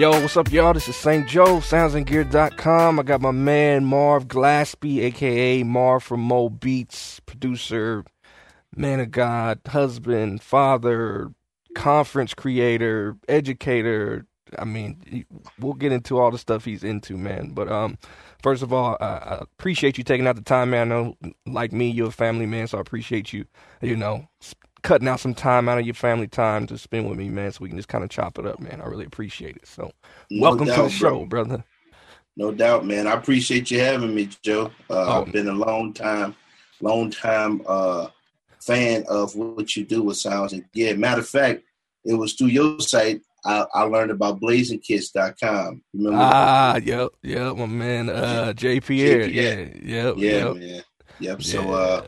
Yo, what's up, y'all? This is St. Joe, soundsandgear.com. I got my man Marv Glaspie, aka Marv from Mo Beats, producer, man of God, husband, father, conference creator, educator. I mean, we'll get into all the stuff he's into, man. But um, first of all, I appreciate you taking out the time, man. I know, like me, you're a family man, so I appreciate you, you know, cutting out some time out of your family time to spend with me, man, so we can just kind of chop it up, man. I really appreciate it. So, no welcome doubt, to the show, bro. brother. No doubt, man. I appreciate you having me, Joe. Uh, oh. I've been a long time, long time uh, fan of what you do with Sounds and Yeah, matter of fact, it was through your site I, I learned about blazingkiss.com. Remember ah, that? yep, yep, my man, uh, J. Pierre. Yeah, yep, yeah, yep. man. Yep. So, yeah. uh,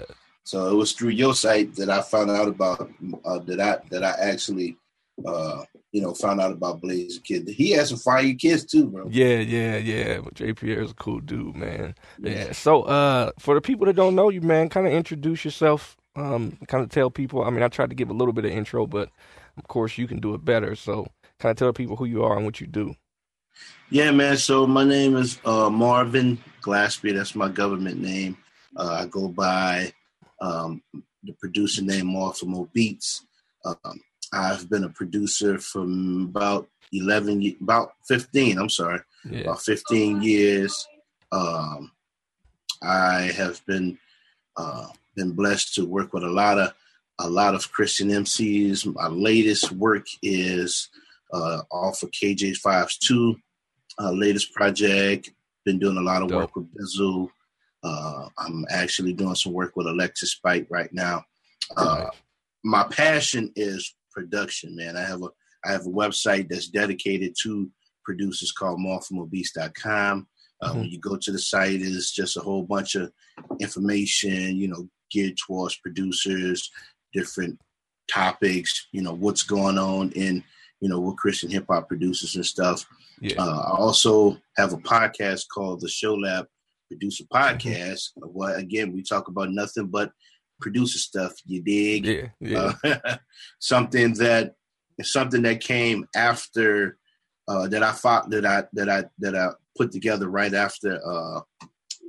so it was through your site that I found out about uh, that I that I actually uh, you know found out about Blaze Kid. He has some fire kids too, bro. Yeah, yeah, yeah. But JPR is a cool dude, man. Yeah. yeah. So uh, for the people that don't know you, man, kind of introduce yourself. Um, kind of tell people. I mean, I tried to give a little bit of intro, but of course you can do it better. So kind of tell people who you are and what you do. Yeah, man. So my name is uh, Marvin Glaspie. That's my government name. Uh, I go by um, the producer name Marv4MoBeats. Um, I've been a producer from about 11, about 15, I'm sorry, yeah. about 15 years. Um, I have been uh, been blessed to work with a lot of a lot of Christian MCs. My latest work is uh, off of KJ-52's, uh, latest project. Been doing a lot of Dope. work with Bizzle. Uh, I'm actually doing some work with Alexis Spight right now. Uh, my passion is production, man. I have a I have a website that's dedicated to producers called marv4mobeats.com. Uh, mm-hmm. When you go to the site, it's just a whole bunch of information, you know, geared towards producers, different topics, you know, what's going on in, you know, with Christian hip hop producers and stuff. Yeah. Uh, I also have a podcast called The Show Lab produce a podcast. Well, again, we talk about nothing but producer stuff. You dig? Yeah, yeah. Uh, something that something that came after uh, that I thought that I that I that I put together right after uh,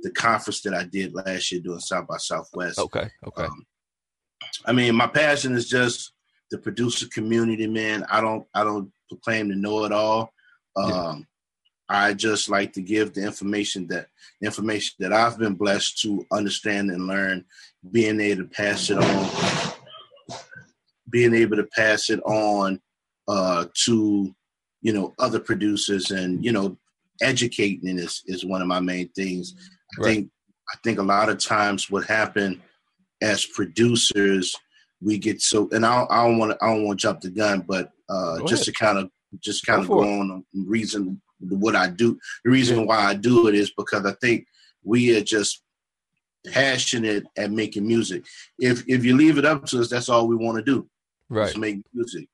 the conference that I did last year doing South by Southwest. Okay, okay. Um, I mean, my passion is just the producer community, man. I don't I don't proclaim to know it all. Um. I just like to give the information that information that I've been blessed to understand and learn, being able to pass it on, being able to pass it on uh, to you know other producers, and you know educating is is one of my main things. I right. think I think a lot of times what happened as producers, we get so, and I, I don't want to I don't want to jump the gun, but uh, just ahead. to kind of just kind go of go on reason what I do. The reason why I do it is because I think we are just passionate at making music. If if you leave it up to us, that's all we want to do. Right. Make music.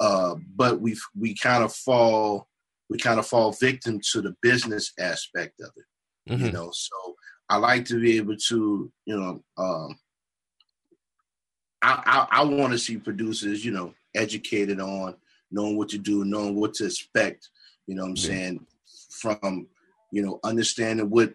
Uh, but we we kind of fall we kind of fall victim to the business aspect of it. Mm-hmm. You know, so I like to be able to, you know, um, I, I, I want to see producers, you know, educated on knowing what to do, knowing what to expect, you know what I'm yeah. saying? From, you know, understanding what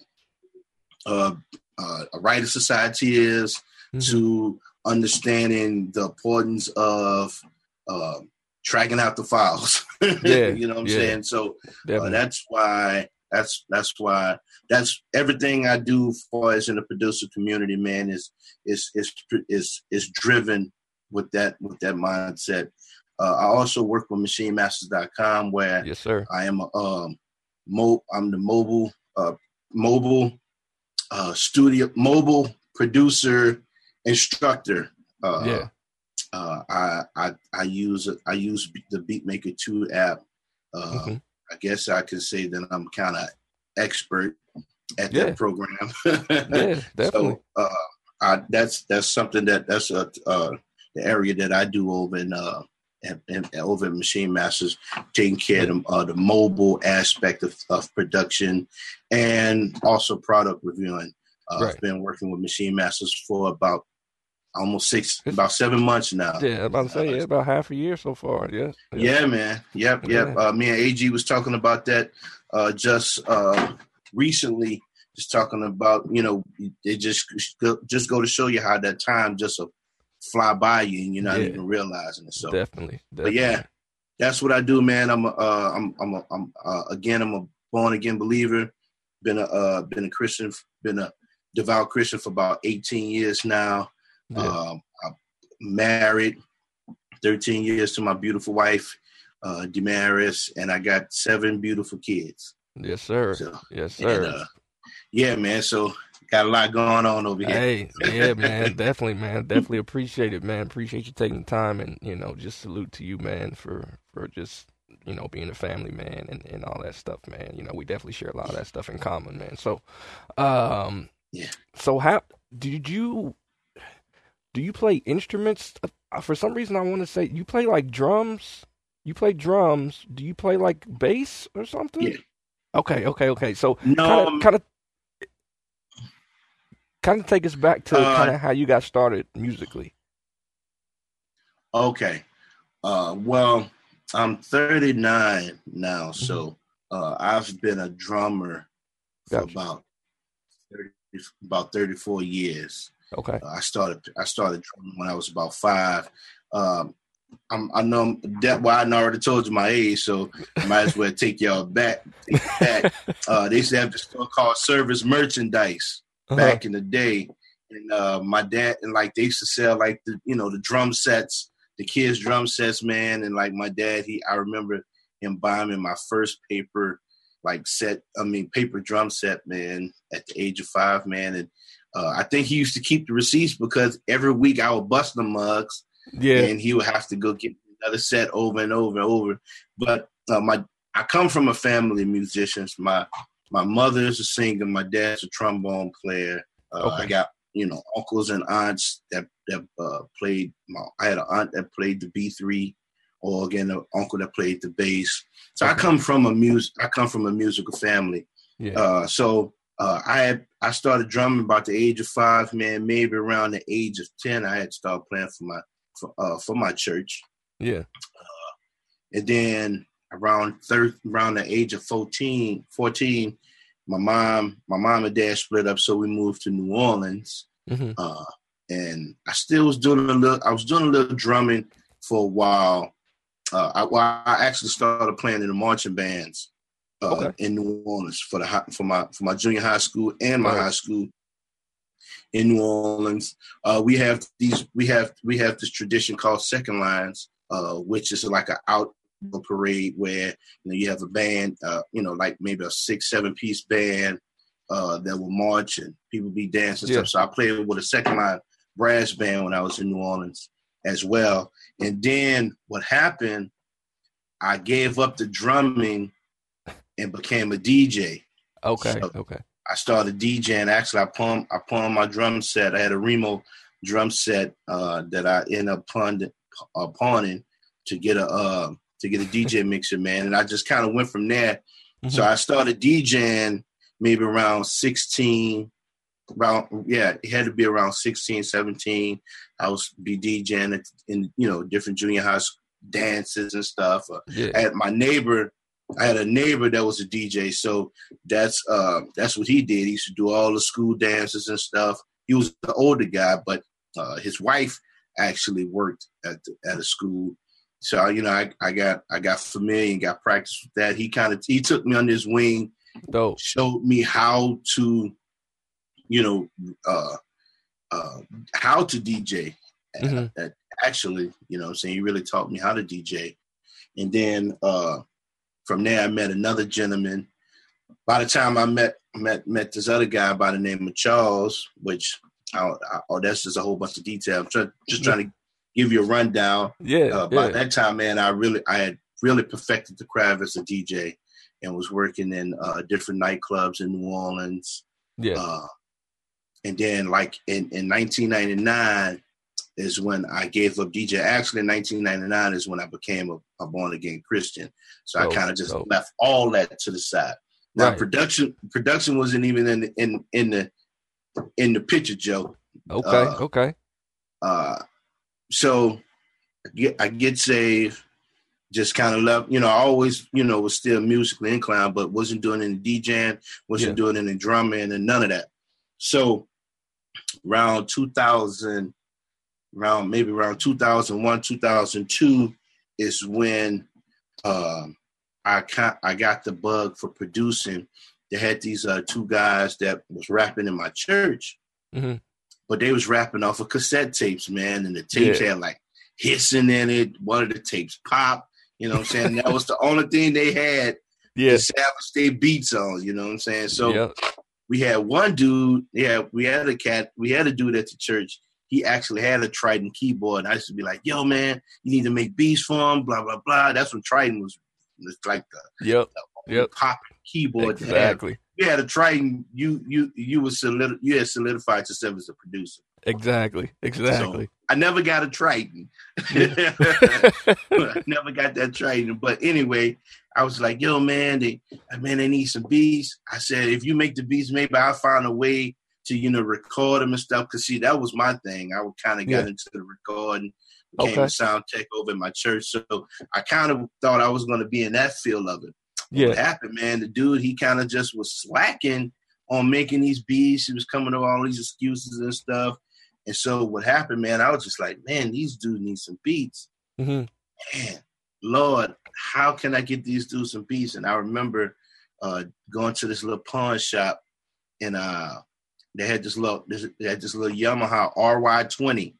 uh, uh, a writer society is mm-hmm. to understanding the importance of uh, tracking out the files. Yeah. you know what I'm yeah. saying? So uh, that's why that's that's why that's everything I do for as in the producer community, man, is is is is is driven with that with that mindset. Uh, I also work with MachineMasters.com, where yes, sir. I am a um, mo- I'm the mobile uh, mobile uh, studio mobile producer instructor. Uh, yeah. Uh, I, I I use I use the Beatmaker Two app. Uh, mm-hmm. I guess I can say that I'm kind of expert at yeah. that program. yeah, definitely. So uh, I, that's that's something that that's a uh, the area that I do over in uh, and, and over at Machine Masters, taking care of the, uh, the mobile aspect of, of, production and also product reviewing. Uh, right. I've been working with Machine Masters for about almost six, about seven months now. Yeah, about to say, yeah, about half a year so far. Yeah. Yeah, yeah man. Yep, yep. Yeah. Uh, me and AG was talking about that uh, just uh, recently. Just talking about, you know, it just just go to show you how that time just fly by you and you're not yeah. even realizing it. So definitely, definitely, but yeah, that's what I do, man. I'm a, uh, I'm I'm a, I'm uh, again I'm a born again believer. Been a uh, been a Christian, been a devout Christian for about 18 years now. Yeah. Um, I'm married 13 years to my beautiful wife, uh, Damaris, and I got seven beautiful kids. Yes, sir. So, yes, sir. And, uh, yeah, man. So got a lot going on over here. Hey, yeah, man, definitely, man, definitely appreciate it, man. Appreciate you taking the time, and you know, just salute to you, man, for for just you know being a family man and and all that stuff, man. You know, we definitely share a lot of that stuff in common, man. So, um, yeah. So how did you do you play instruments? For some reason, I want to say you play like drums. You play drums. Do you play like bass or something? Yeah. Okay, okay, okay. So no, kind of, kind of take us back to uh, kind of how you got started musically. Okay. Uh, well, I'm 39 now, mm-hmm. so uh, I've been a drummer for about 30, about 34 years. Okay. Uh, I started I started drumming when I was about five. Um, I'm, i know that why I already told you my age, so I might as well take y'all back. back. Uh, they used to have this store called Service Merchandise uh-huh. back in the day, and uh, my dad and like they used to sell like the you know the drum sets, the kids drum sets, man, and like my dad, he I remember him buying me my first paper like set, I mean paper drum set, man, at the age of five, man, and uh, I think he used to keep the receipts because every week I would bust the mugs. Yeah. And he would have to go get another set over and over and over. But uh, my I come from a family of musicians. My my mother is a singer. My dad's a trombone player. Uh, okay. I got you know uncles and aunts that that uh, played. My, I had an aunt that played the B three organ, an uncle that played the bass. So okay. I come from a music. I come from a musical family. Yeah. Uh, so uh, I had I started drumming about the age of five, man. Maybe around the age of ten, I had started playing for my for, uh, for my church. Yeah. Uh, and then around third, around the age of 14, 14, my mom, my mom and dad split up, so we moved to New Orleans. Mm-hmm. Uh, and I still was doing a little. I was doing a little drumming for a while. Uh, I, well, I actually started playing in the marching bands uh, okay. in New Orleans for the for my for my junior high school and my right. high school in New Orleans. Uh, we have these we have we have this tradition called second lines, uh, which is like an out parade where you know you have a band, uh, you know, like maybe a six seven piece band uh, that will march and people be dancing yeah. stuff. So I played with a second line brass band when I was in New Orleans as well. And then what happened? I gave up the drumming and became a DJ. Okay. So okay. I started DJing. Actually, I pawned I pawned my drum set. I had a Remo drum set uh, that I ended up pawned, uh, pawning to get a uh, to get a DJ mixer, man. And I just kind of went from there. Mm-hmm. So I started DJing maybe around 16 around yeah it had to be around 16 17 i was be djing in you know different junior high dances and stuff uh, yeah. I had my neighbor I had a neighbor that was a DJ, so that's uh, that's what he did. He used to do all the school dances and stuff. He was the older guy, but uh, his wife actually worked at the, at a school. So you know, I, I got I got familiar and got practice with that. He kind of he took me under his wing, Dope. showed me how to, you know, uh, uh, how to DJ. Mm-hmm. actually, you know, I'm saying he really taught me how to DJ, and then uh, from there, I met another gentleman. By the time I met met met this other guy by the name of Charles, which I, I, oh, that's just a whole bunch of detail. I'm try, just trying to give you a rundown. Yeah. Uh, by yeah. that time, man, I really I had really perfected the craft as a DJ and was working in uh, different nightclubs in New Orleans. Yeah. Uh, and then, like in, in 1999, is when I gave up DJ. Actually, in 1999 is when I became a, a born again Christian. So I kind of just left all that to the side. Now right. production production wasn't even in the, in in the in the picture, Joe. Okay, uh, okay. uh, so I get, saved, just kind of left, you know, I always, you know, was still musically inclined, but wasn't doing any DJing, wasn't Yeah. doing any drumming and none of that. So around 2000, around maybe around 2001, 2002 is when um, I ca- I got the bug for producing. They had these uh, two guys that was rapping in my church, Mhm. But they was rapping off of cassette tapes, man, and the tapes Yeah. had like hissing in it. One of the tapes pop. You know what I'm saying? that was the only thing they had Yeah. to establish their beats on. You know what I'm saying? So yeah. we had one dude. Yeah, we had a cat. We had a dude at the church. He actually had a Triton keyboard. And I used to be like, "Yo, man, you need to make beats for him." Blah blah blah. That's when Triton was, was like the Yep. Yep. popping keyboard. Exactly. You had a Triton. You you you was solid. You had solidified yourself as a producer. Exactly. Exactly. I never got a Triton. I never got that Triton. But anyway, I was like, yo, man, they uh, man, they need some beats. I said, if you make the beats, maybe I'll find a way to, you know, record them and stuff. Cause see, that was my thing. I would kind of got Yeah. into the recording, became Okay. a sound tech over in my church. So I kind of thought I was going to be in that field of it. What happened, man? The dude, he kind of just was slacking on making these beats. He was coming up with all these excuses and stuff. And so what happened, man? I was just like, man, these dudes need some beats. Mm-hmm. Man, Lord, how can I get these dudes some beats? And I remember uh, going to this little pawn shop, and uh, they had this little, this, they had this little Yamaha RY20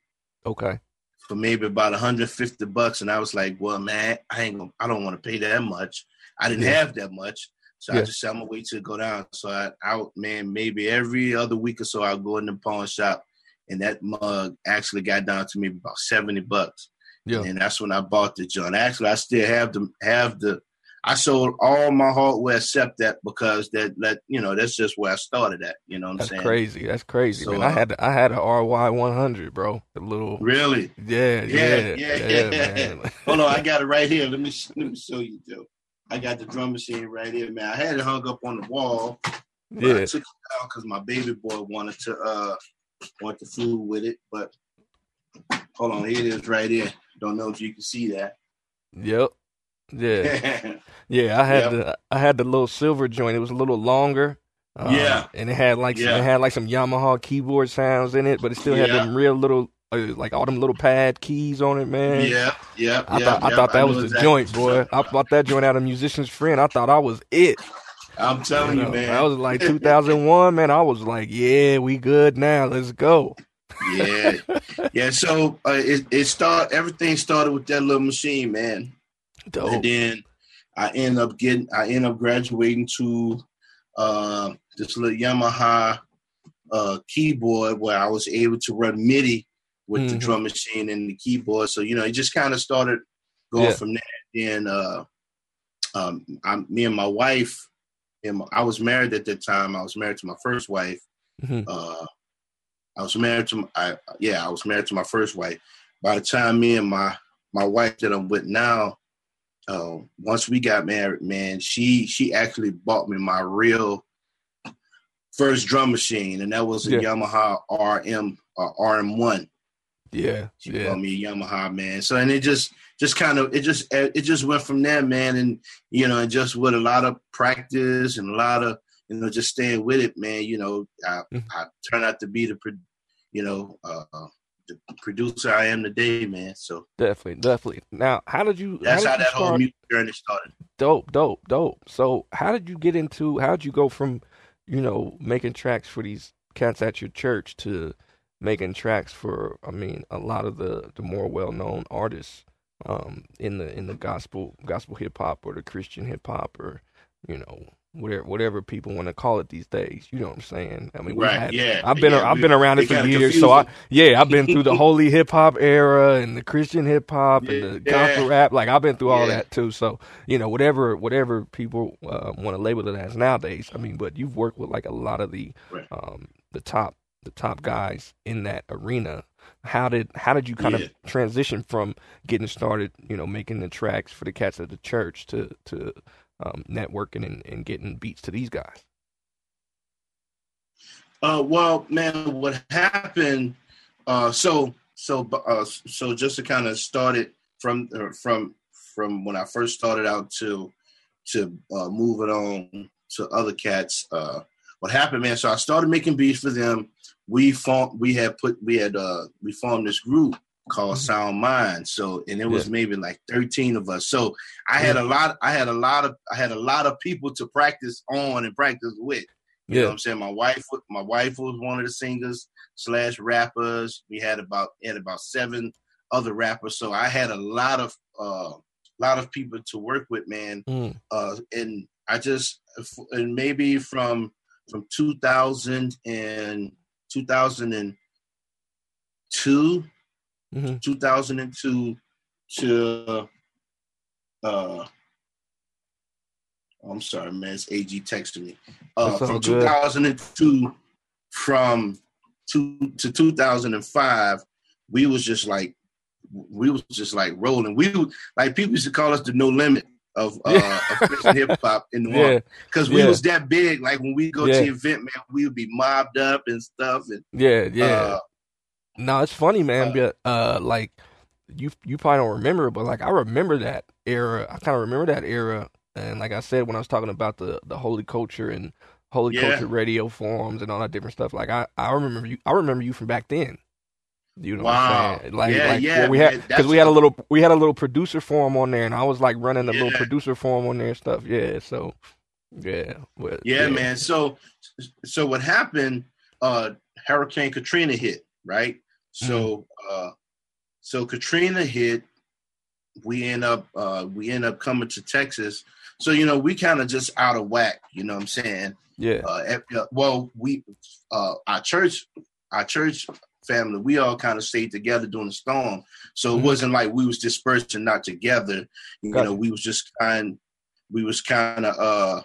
Okay. for maybe about 150 bucks, and I was like, well, man, I ain't gonna, I don't want to pay that much. I didn't Yeah. have that much. So Yeah. I just said, I'm gonna wait till go down. So I, I, man, maybe every other week or so, I'll go in the pawn shop, and that mug actually got down to maybe about 70 bucks. Yeah. And that's when I bought the joint. Actually, I still have the have the. I sold all my hardware except that because that that you know that's just where I started at. You know what I'm That's saying? crazy. That's crazy, So, man. uh, I had I had a RY 100, bro. The little Really? yeah, Yeah, yeah, yeah, yeah. man. Hold on, I got it right here. Let me let me show you, Joe. I got the drum machine right here, man. I had it hung up on the wall. But I yeah, took it out because my baby boy wanted to uh want to fool with it. But hold on, here it is right here. Don't know if you can see that. yep, yeah, yeah. I had Yep. the I had the little silver joint. It was a little longer. um, Yeah. and it had like some, Yeah. it had like some Yamaha keyboard sounds in it, but it still had Yeah. them real little uh, like all them little pad keys on it, man. yeah, yeah. I yeah, thought I thought that know was the exactly joint, boy. I bought that joint out of musician's friend. I thought I was it. I'm telling you, know, man. That was like 2001, man. I was like, yeah, we good now. Let's go. yeah, yeah. So uh, it it start everything started with that little machine, man. And then I end up getting I end up graduating to uh, this little Yamaha uh, keyboard where I was able to run MIDI with the Mhm. drum machine and the keyboard. So you know, it just kind of started going Yeah. from there. Then uh, um, I, me and my wife, and my, I was married at that time. I was married to my first wife. Mhm. Uh, I was married to my, I, yeah, I was married to my first wife. By the time me and my my wife that I'm with now, uh, once we got married, man, she she actually bought me my real first drum machine, and that was a Yeah. Yamaha RM uh, RM1. Yeah, She yeah. bought me a Yamaha, man. So and it just just kind of it just it just went from there, man. And you know, and just with a lot of practice and a lot of you know just staying with it, man. You know, I Mhm. I turned out to be the you know uh, the producer I am today, man. So Definitely, definitely. Now, how did you? that's how how that whole music journey started. Dope, dope, dope. So, how did you get into? How did you go from, you know, making tracks for these cats at your church to making tracks for? I mean, a lot of the the more well known artists, um, in the in the gospel gospel hip hop or the Christian hip hop or, you know, whatever whatever people want to call it these days. You know what I'm saying? I mean, right? Had, yeah, I've been yeah, I've we- been around it for years, so I yeah I've been through the holy hip hop era and the Christian hip hop and the Yeah. gospel rap. Like I've been through all Yeah. that too. So you know whatever whatever people uh, want to label it as nowadays. I mean, but you've worked with like a lot of the Right. um the top the top guys in that arena. How did how did you kind Yeah. of transition from getting started? You know, making the tracks for the cats at the church to to um, networking and, and getting beats to these guys. Uh, well, man, what happened? Uh, so so uh, so just to kind of start it from uh, from from when I first started out to to uh, move it on to other cats. Uh, what happened, man? So I started making beats for them. We formed, we had put, we had, uh, we formed this group called mm-hmm. Sound Mind. So, and it was yeah. maybe like 13 of us. So I had a lot, I had a lot of, I had a lot of people to practice on and practice with. You yeah. know what I'm saying? My wife, my wife was one of the singers slash rappers. We had about, had about seven other rappers. So I had a lot of, uh, lot of people to work with, man. Mm. Uh, and I just, and maybe from from 2000 and 2002, mm-hmm. 2002 to uh I'm sorry, man. It's AG texting me. Uh, from good. 2002, from two to 2005, we was just like, we was just like rolling. We like people used to call us the No Limit of uh of hip hop in the world because we was that big. Like when we go to the event, man, we would be mobbed up and stuff. And yeah, yeah. Uh, no, it's funny, man. Uh, but uh, like you you probably don't remember, but like I remember that era. I kind of remember that era. And like I said, when I was talking about the the holy culture and holy yeah. culture radio forums and all that different stuff, like I I remember you. I remember you from back then. You know wow. what I'm saying? Like, yeah, like yeah, we had because we had a little we had a little producer forum on there, and I was like running a yeah. little producer forum on there and stuff. Yeah, so yeah, but, yeah, yeah, man. So so what happened? Uh, Hurricane Katrina hit, right? So mm-hmm. uh, so Katrina hit. We end up uh, we end up coming to Texas. So you know we kind of just out of whack. You know what I'm saying? Yeah. Uh, well, we uh, our church our church family, we all kind of stayed together during the storm. So mm-hmm. it wasn't like we was dispersed and not together. You Got know, it. we was just kind, we was kind of, uh,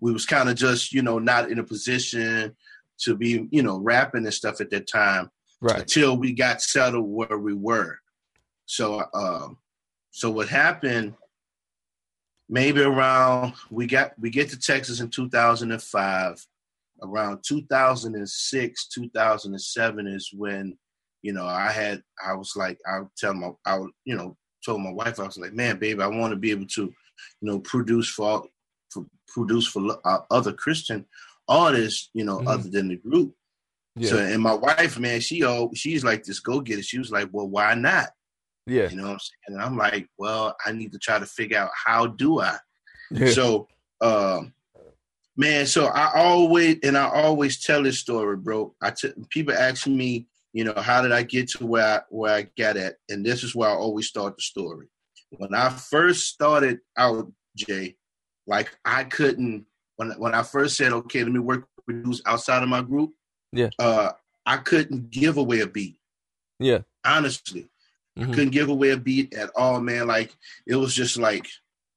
we was kind of just, you know, not in a position to be, you know, rapping and stuff at that time. Right. Until we got settled where we were. So, uh, so what happened? Maybe around we got we get to Texas in 2005 around 2006, 2007 is when, you know, I had, I was like, I tell my, I would, you know, told my wife, I was like, man, baby, I want to be able to, you know, produce for, for produce for uh, other Christian artists, you know, mm-hmm. other than the group. Yeah. So, and my wife, man, she oh, she's like this go getter. She was like, well, why not? Yeah. You know what I'm saying? And I'm like, well, I need to try to figure out how do I. Yeah. So, um, Man, so I always and I always tell this story, bro. I t- people ask me, you know, how did I get to where I, where I got at, and this is where I always start the story. When I first started out, Jay, like I couldn't when when I first said, okay, let me work with dudes outside of my group. Yeah, uh, I couldn't give away a beat. Yeah, honestly, mm-hmm. I couldn't give away a beat at all, man. Like it was just like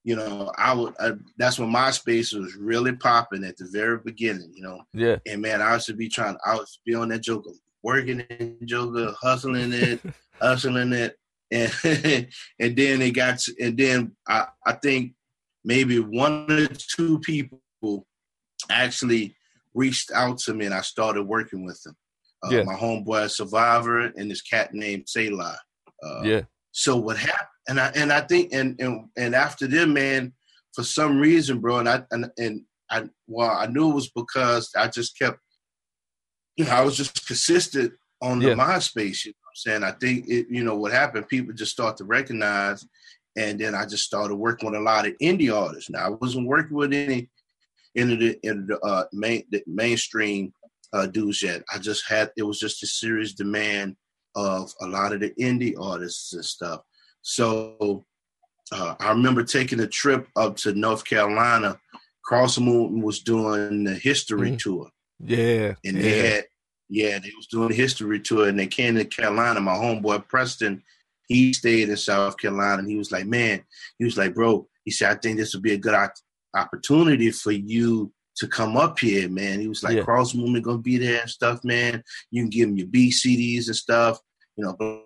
you know, I would. I, that's when MySpace was really popping at the very beginning. You know. Yeah. And man, I used to be trying. I was be on that Joker, working in Joker, hustling it, hustling it, and and then it got. To, and then I I think maybe one or two people actually reached out to me, and I started working with them. Uh, yeah. My homeboy Survivor and this cat named Selah. Uh, yeah. So what happened? And I and I think and and and after them, man, for some reason, bro, and I and and I well, I knew it was because I just kept, you know, I was just consistent on the yeah. MySpace. You know what I'm saying? I think it, you know, what happened, people just start to recognize, and then I just started working with a lot of indie artists. Now I wasn't working with any in the in the uh, main the mainstream uh, dudes yet. I just had it was just a serious demand of a lot of the indie artists and stuff. So uh, I remember taking a trip up to North Carolina. Cross Movement was doing the history mm. tour. Yeah. And they yeah. had, yeah, they was doing the history tour and they came to Carolina. My homeboy Preston, he stayed in South Carolina and he was like, man, he was like, bro, he said, I think this would be a good opportunity for you to come up here, man. He was like, yeah. Cross Movement gonna be there and stuff, man. You can give him your B CDs and stuff. You know,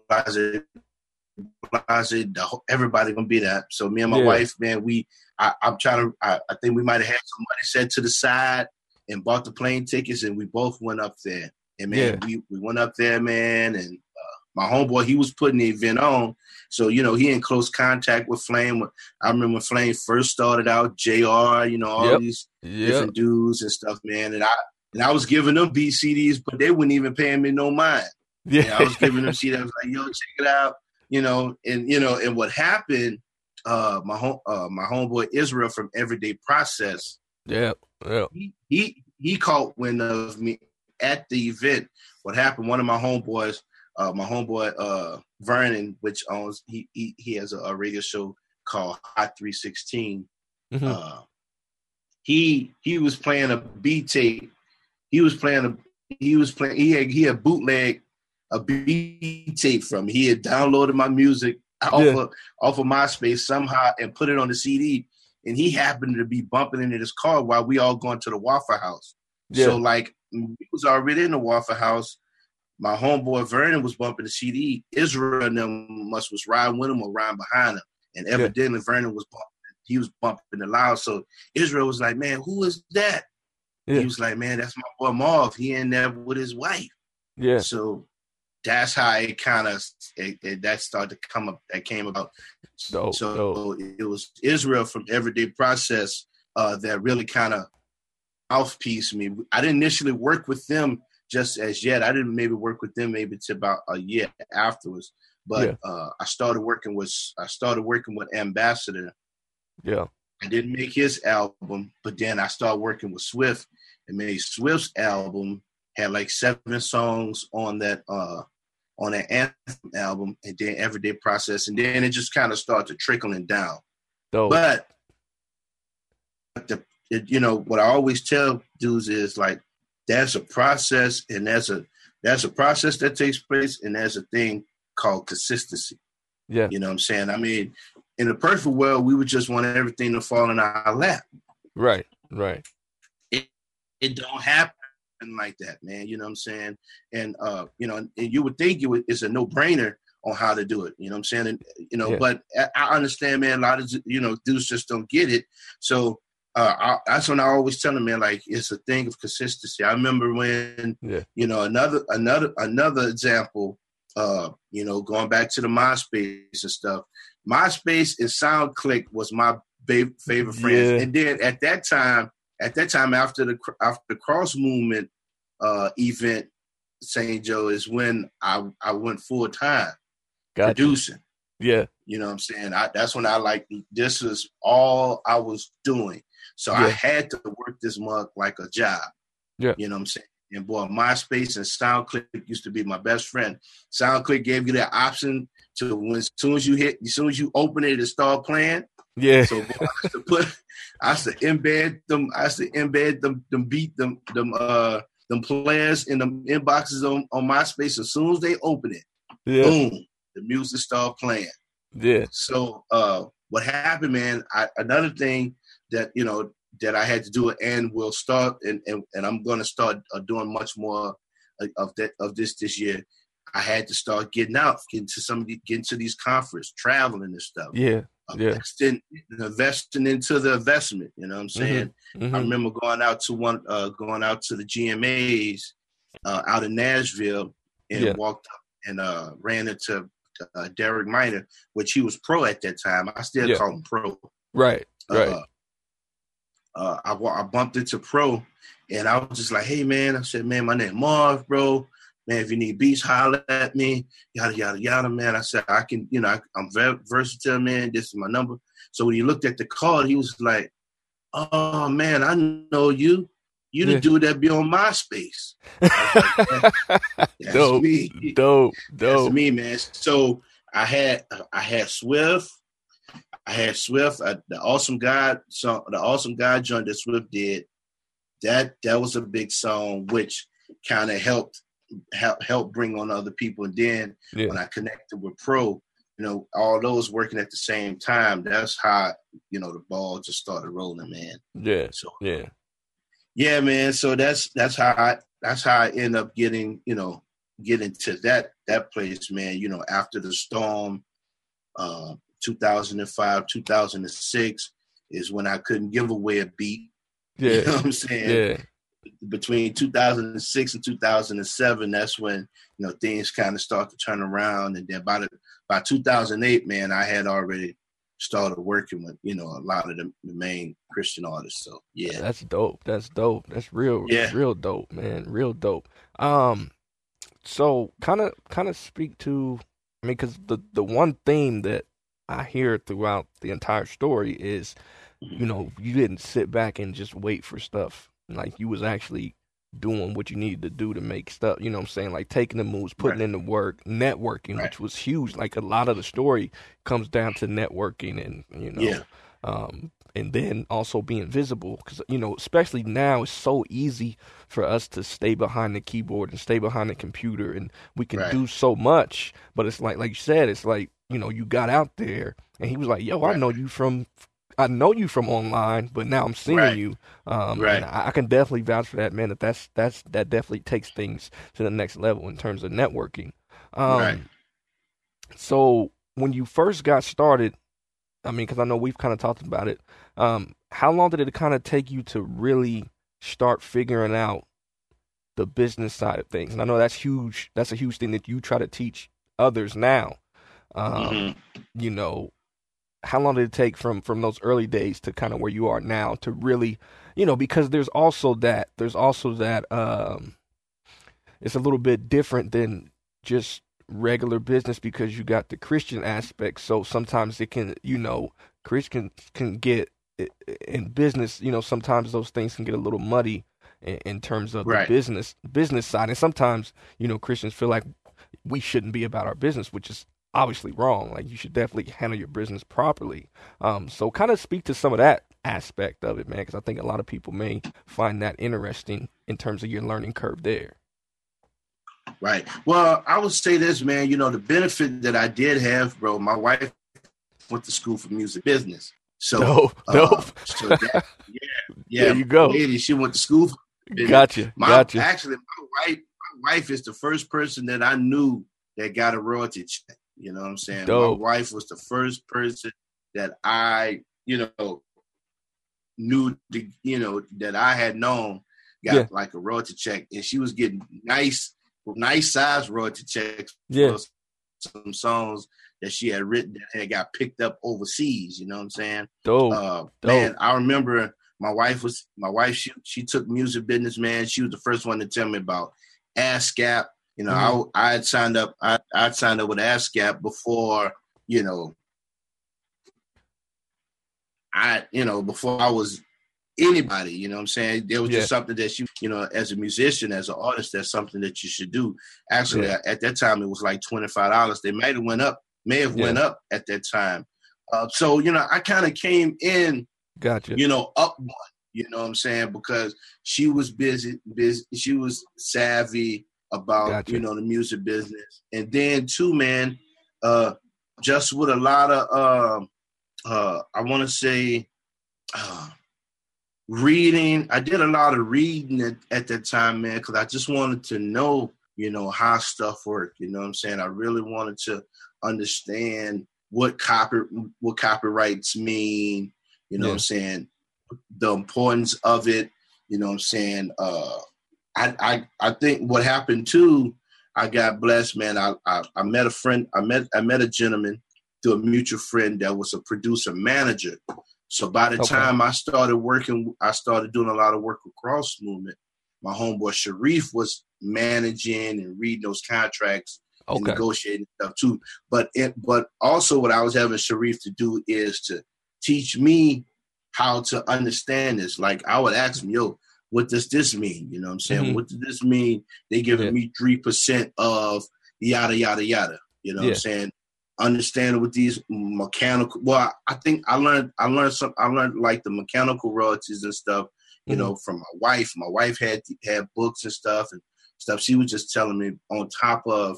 Blase, everybody gonna be there. So me and my yeah. wife, man, we I, am trying to. I, I, think we might have had some money set to the side and bought the plane tickets, and we both went up there. And man, yeah. we we went up there, man, and uh, my homeboy, he was putting the event on. So, you know, he in close contact with Flame. I remember when Flame first started out, JR, you know, all yep. these yep. different dudes and stuff, man. And I and I was giving them BCDs, but they wouldn't even paying me no mind. Yeah. Know, I was giving them CDs. I was like, yo, check it out. You know, and you know, and what happened, uh my home uh my homeboy Israel from Everyday Process. Yeah. Yeah. He he, he caught wind of me at the event. What happened, one of my homeboys uh, my homeboy uh, Vernon, which owns he he, he has a, a radio show called Hot 316. Mm-hmm. Uh, he he was playing a B tape. He was playing a he was playing he had he had bootleg a B tape from. He had downloaded my music off yeah. of off of MySpace somehow and put it on the CD. And he happened to be bumping into his car while we all going to the Waffle House. Yeah. So like we was already in the Waffle House my homeboy Vernon was bumping the CD. Israel and them must was riding with him or riding behind him. And evidently yeah. Vernon was bumping, he was bumping the loud. So Israel was like, Man, who is that? Yeah. He was like, Man, that's my boy Marv. He in there with his wife. Yeah. So that's how it kind of that started to come up that came about. Dope, so dope. it was Israel from Everyday Process uh, that really kind of mouthpiece me. I didn't initially work with them just as yet. I didn't maybe work with them maybe to about a year afterwards. But yeah. uh, I started working with I started working with Ambassador. Yeah. I didn't make his album, but then I started working with Swift and made Swift's album. Had like seven songs on that uh on that anthem album, and then Everyday Process, and then it just kind of started trickling down. Dope. But the it, you know what I always tell dudes is like that's a process and that's a that's a process that takes place and there's a thing called consistency. Yeah. You know what I'm saying? I mean, in a perfect world, we would just want everything to fall in our lap. Right, right. It it don't happen like that, man. You know what I'm saying? And uh, you know, and you would think it would, it's a no-brainer on how to do it. You know what I'm saying? And you know, yeah. but I understand, man, a lot of you know, dudes just don't get it. So uh, I, that's when I always tell them, man, like it's a thing of consistency. I remember when, yeah. you know, another another another example, uh, you know, going back to the MySpace and stuff. MySpace and SoundClick was my ba- favorite friends, yeah. and then at that time, at that time after the after the cross movement uh, event, St. Joe is when I I went full time gotcha. producing. Yeah, you know what I'm saying. I, that's when I like this is all I was doing. So yeah. I had to work this mug like a job. Yeah. You know what I'm saying? And boy, MySpace and SoundClick used to be my best friend. SoundClick gave you that option to when as soon as you hit, as soon as you open it, it start playing. Yeah. So boy, I used to put, I used to embed them, I used to embed them, them beat them, them uh them players in the inboxes on, on MySpace. As soon as they open it, yeah. boom, the music start playing. Yeah. So uh what happened, man, I, another thing that you know that I had to do and will start and and, and I'm going to start uh, doing much more of that of this this year. I had to start getting out, getting to some, getting to these conferences, traveling and stuff. Yeah, yeah. Investing, investing into the investment. You know what I'm mm-hmm, saying? Mm-hmm. I remember going out to one, uh, going out to the GMAs uh, out in Nashville, and yeah. walked up and uh, ran into uh, Derek Minor, which he was pro at that time. I still yeah. call him pro. Right, right. Uh, uh, I, I bumped into Pro, and I was just like, "Hey, man," I said, "Man, my name Marv, bro. Man, if you need beats, holler at me. Yada yada yada, man." I said, "I can, you know, I, am very versatile, man. This is my number." So when he looked at the card, he was like, "Oh man, I know you. You the yeah. dude that be on MySpace." Like, that's dope, me. dope, dope. That's me, man. So I had I had Swift. I had Swift, uh, the awesome guy song, the awesome guy joint that Swift did. That that was a big song, which kind of helped help help bring on other people. And then yeah. when I connected with Pro, you know, all those working at the same time. That's how you know the ball just started rolling, man. Yeah. So yeah, yeah, man. So that's that's how I that's how I end up getting you know getting to that that place, man. You know, after the storm, uh, 2005, 2006 is when I couldn't give away a beat. Yeah. You know what I'm saying? Yeah. Between 2006 and 2007, that's when you know things kind of start to turn around. And then by the, by 2008, man, I had already started working with you know a lot of the, the main Christian artists. So yeah, that's dope. That's dope. That's real. Yeah, real dope, man. Real dope. Um, so kind of kind of speak to. I mean, because the the one theme that I hear throughout the entire story is, you know, you didn't sit back and just wait for stuff. Like you was actually doing what you needed to do to make stuff. You know what I'm saying? Like taking the moves, putting right. in the work, networking, right. which was huge. Like a lot of the story comes down to networking and, you know, yeah. um, and then also being visible because, you know, especially now it's so easy for us to stay behind the keyboard and stay behind the computer and we can right. do so much. But it's like, like you said, it's like, you know, you got out there and he was like, yo, I know you from I know you from online, but now I'm seeing right. you. Um, right. I, I, can definitely vouch for that, man. That that's that's that definitely takes things to the next level in terms of networking. Um, right. So when you first got started, I mean, because I know we've kind of talked about it. Um, how long did it kind of take you to really start figuring out the business side of things? And I know that's huge. That's a huge thing that you try to teach others now. Um, mm-hmm. You know, how long did it take from from those early days to kind of where you are now to really you know because there's also that there's also that um it's a little bit different than just regular business because you got the christian aspect so sometimes it can you know christian can get in business you know sometimes those things can get a little muddy in, in terms of right. the business business side and sometimes you know christians feel like we shouldn't be about our business which is obviously wrong. Like you should definitely handle your business properly. Um, so kind of speak to some of that aspect of it, man, because I think a lot of people may find that interesting in terms of your learning curve there. Right. Well, I would say this, man. You know, the benefit that I did have, bro. My wife went to school for music business. So, uh, so that, yeah, yeah. There you go. Lady, she went to school. For gotcha. My, gotcha. Actually, my wife, my wife is the first person that I knew that got a royalty check. You know what I'm saying? Dope. My wife was the first person that I, you know, knew the, you know, that I had known got yeah. like a royalty check, and she was getting nice, nice size royalty checks yeah. for some songs that she had written that had got picked up overseas. You know what I'm saying? Dope. Uh, Dope. Man, I remember my wife was my wife. She she took music business. Man, she was the first one to tell me about ASCAP you know, mm-hmm. I I had signed up. I I signed up with ASCAP before you know. I you know before I was anybody. You know what I'm saying? There was yeah. just something that you you know as a musician, as an artist, that's something that you should do. Actually, yeah. at that time it was like twenty five dollars. They might have went up, may have yeah. went up at that time. Uh, so you know, I kind of came in. Gotcha. You know, up one. You know what I'm saying? Because she was busy, busy. She was savvy about gotcha. you know the music business, and then too, man, uh, just with a lot of uh, uh, I want to say uh, reading. I did a lot of reading at, at that time, man, because I just wanted to know, you know, how stuff worked. You know what I'm saying? I really wanted to understand what copy what copyrights mean. You know yeah. what I'm saying? The importance of it. You know what I'm saying? Uh, I, I I think what happened too, I got blessed, man. I, I, I met a friend. I met I met a gentleman through a mutual friend that was a producer manager. So by the okay. time I started working, I started doing a lot of work with Cross Movement. My homeboy Sharif was managing and reading those contracts okay. and negotiating stuff too. But it, but also what I was having Sharif to do is to teach me how to understand this. Like I would ask him, yo, what does this mean? You know what I'm saying? Mm-hmm. What does this mean? They giving yeah. me three percent of yada yada yada. You know yeah. what I'm saying? Understand what these mechanical well, I think I learned I learned some I learned like the mechanical royalties and stuff, you mm-hmm. know, from my wife. My wife had had books and stuff and stuff. She was just telling me on top of